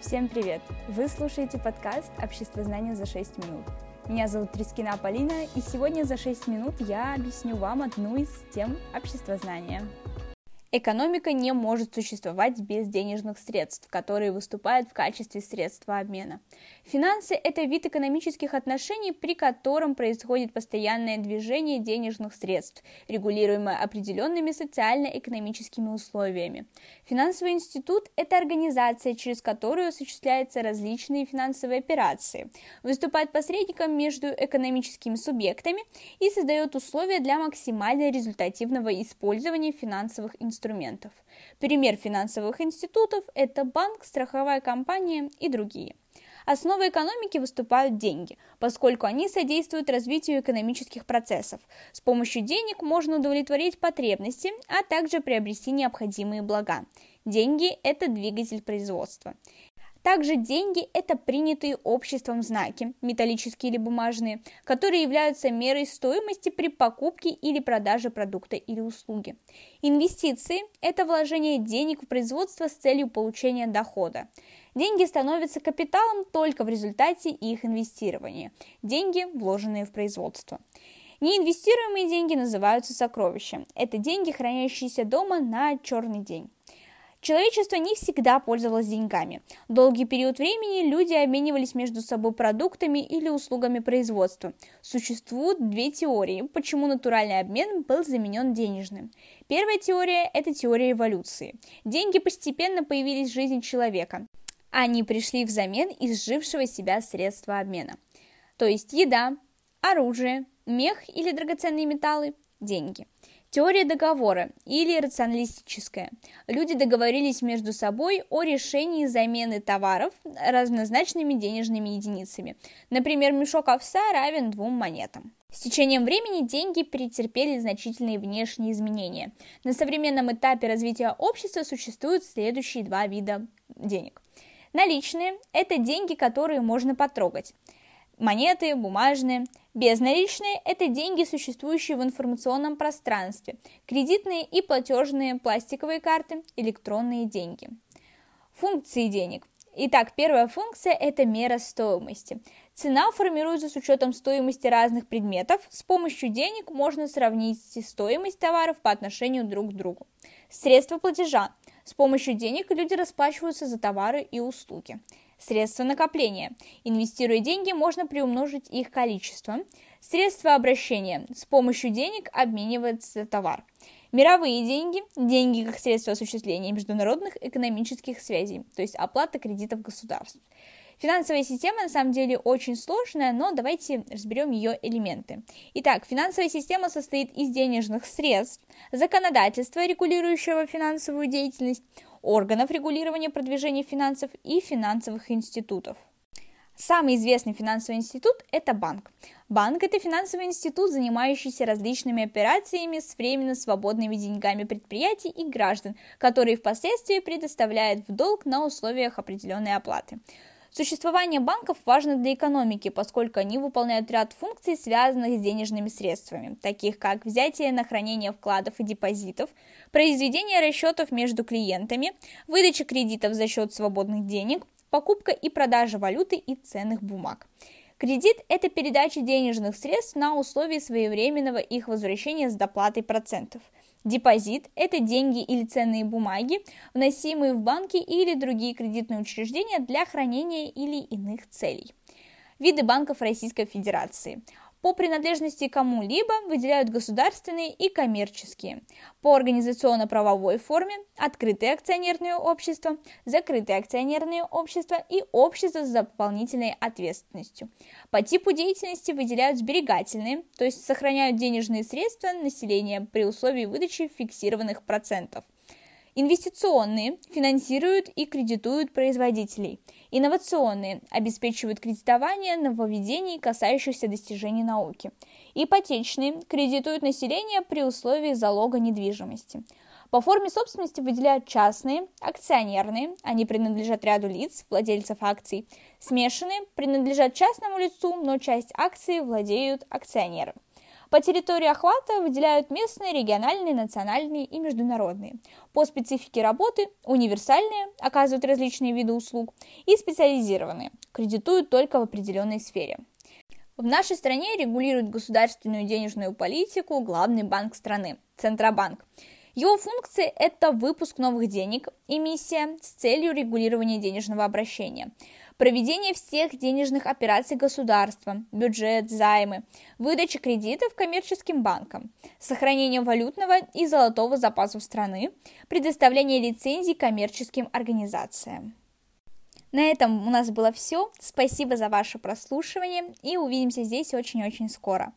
Всем привет! Вы слушаете подкаст «Общество знания за 6 минут». Меня зовут Трискина Полина, и сегодня за 6 минут я объясню вам одну из тем общества знания. Экономика не может существовать без денежных средств, которые выступают в качестве средства обмена. Финансы – это вид экономических отношений, при котором происходит постоянное движение денежных средств, регулируемое определенными социально-экономическими условиями. Финансовый институт – это организация, через которую осуществляются различные финансовые операции, выступает посредником между экономическими субъектами и создает условия для максимально результативного использования финансовых инструментов инструментов. Пример финансовых институтов – это банк, страховая компания и другие. Основой экономики выступают деньги, поскольку они содействуют развитию экономических процессов. С помощью денег можно удовлетворить потребности, а также приобрести необходимые блага. Деньги – это двигатель производства. Также деньги – это принятые обществом знаки, металлические или бумажные, которые являются мерой стоимости при покупке или продаже продукта или услуги. Инвестиции – это вложение денег в производство с целью получения дохода. Деньги становятся капиталом только в результате их инвестирования. Деньги, вложенные в производство. Неинвестируемые деньги называются сокровищем. Это деньги, хранящиеся дома на черный день. Человечество не всегда пользовалось деньгами. Долгий период времени люди обменивались между собой продуктами или услугами производства. Существуют две теории, почему натуральный обмен был заменен денежным. Первая теория – это теория эволюции. Деньги постепенно появились в жизни человека. Они пришли взамен изжившего себя средства обмена. То есть еда, оружие, мех или драгоценные металлы, деньги – Теория договора или рационалистическая. Люди договорились между собой о решении замены товаров разнозначными денежными единицами. Например, мешок овса равен двум монетам. С течением времени деньги претерпели значительные внешние изменения. На современном этапе развития общества существуют следующие два вида денег. Наличные – это деньги, которые можно потрогать монеты, бумажные. Безналичные – это деньги, существующие в информационном пространстве. Кредитные и платежные пластиковые карты, электронные деньги. Функции денег. Итак, первая функция – это мера стоимости. Цена формируется с учетом стоимости разных предметов. С помощью денег можно сравнить стоимость товаров по отношению друг к другу. Средства платежа. С помощью денег люди расплачиваются за товары и услуги. Средства накопления. Инвестируя деньги, можно приумножить их количество. Средства обращения. С помощью денег обменивается товар. Мировые деньги – деньги как средство осуществления международных экономических связей, то есть оплата кредитов государств. Финансовая система на самом деле очень сложная, но давайте разберем ее элементы. Итак, финансовая система состоит из денежных средств, законодательства, регулирующего финансовую деятельность, органов регулирования продвижения финансов и финансовых институтов. Самый известный финансовый институт – это банк. Банк – это финансовый институт, занимающийся различными операциями с временно свободными деньгами предприятий и граждан, которые впоследствии предоставляют в долг на условиях определенной оплаты. Существование банков важно для экономики, поскольку они выполняют ряд функций, связанных с денежными средствами, таких как взятие на хранение вкладов и депозитов, произведение расчетов между клиентами, выдача кредитов за счет свободных денег, покупка и продажа валюты и ценных бумаг. Кредит – это передача денежных средств на условии своевременного их возвращения с доплатой процентов – Депозит – это деньги или ценные бумаги, вносимые в банки или другие кредитные учреждения для хранения или иных целей. Виды банков Российской Федерации по принадлежности кому-либо выделяют государственные и коммерческие. По организационно-правовой форме – открытые акционерные общества, закрытые акционерные общества и общества с дополнительной ответственностью. По типу деятельности выделяют сберегательные, то есть сохраняют денежные средства населения при условии выдачи фиксированных процентов – Инвестиционные финансируют и кредитуют производителей. Инновационные обеспечивают кредитование нововведений, касающихся достижений науки. Ипотечные кредитуют население при условии залога недвижимости. По форме собственности выделяют частные, акционерные, они принадлежат ряду лиц, владельцев акций. Смешанные принадлежат частному лицу, но часть акций владеют акционеры. По территории охвата выделяют местные, региональные, национальные и международные. По специфике работы универсальные, оказывают различные виды услуг, и специализированные, кредитуют только в определенной сфере. В нашей стране регулирует государственную денежную политику главный банк страны – Центробанк. Его функции – это выпуск новых денег, эмиссия с целью регулирования денежного обращения, проведение всех денежных операций государства, бюджет, займы, выдача кредитов коммерческим банкам, сохранение валютного и золотого запасов страны, предоставление лицензий коммерческим организациям. На этом у нас было все. Спасибо за ваше прослушивание и увидимся здесь очень-очень скоро.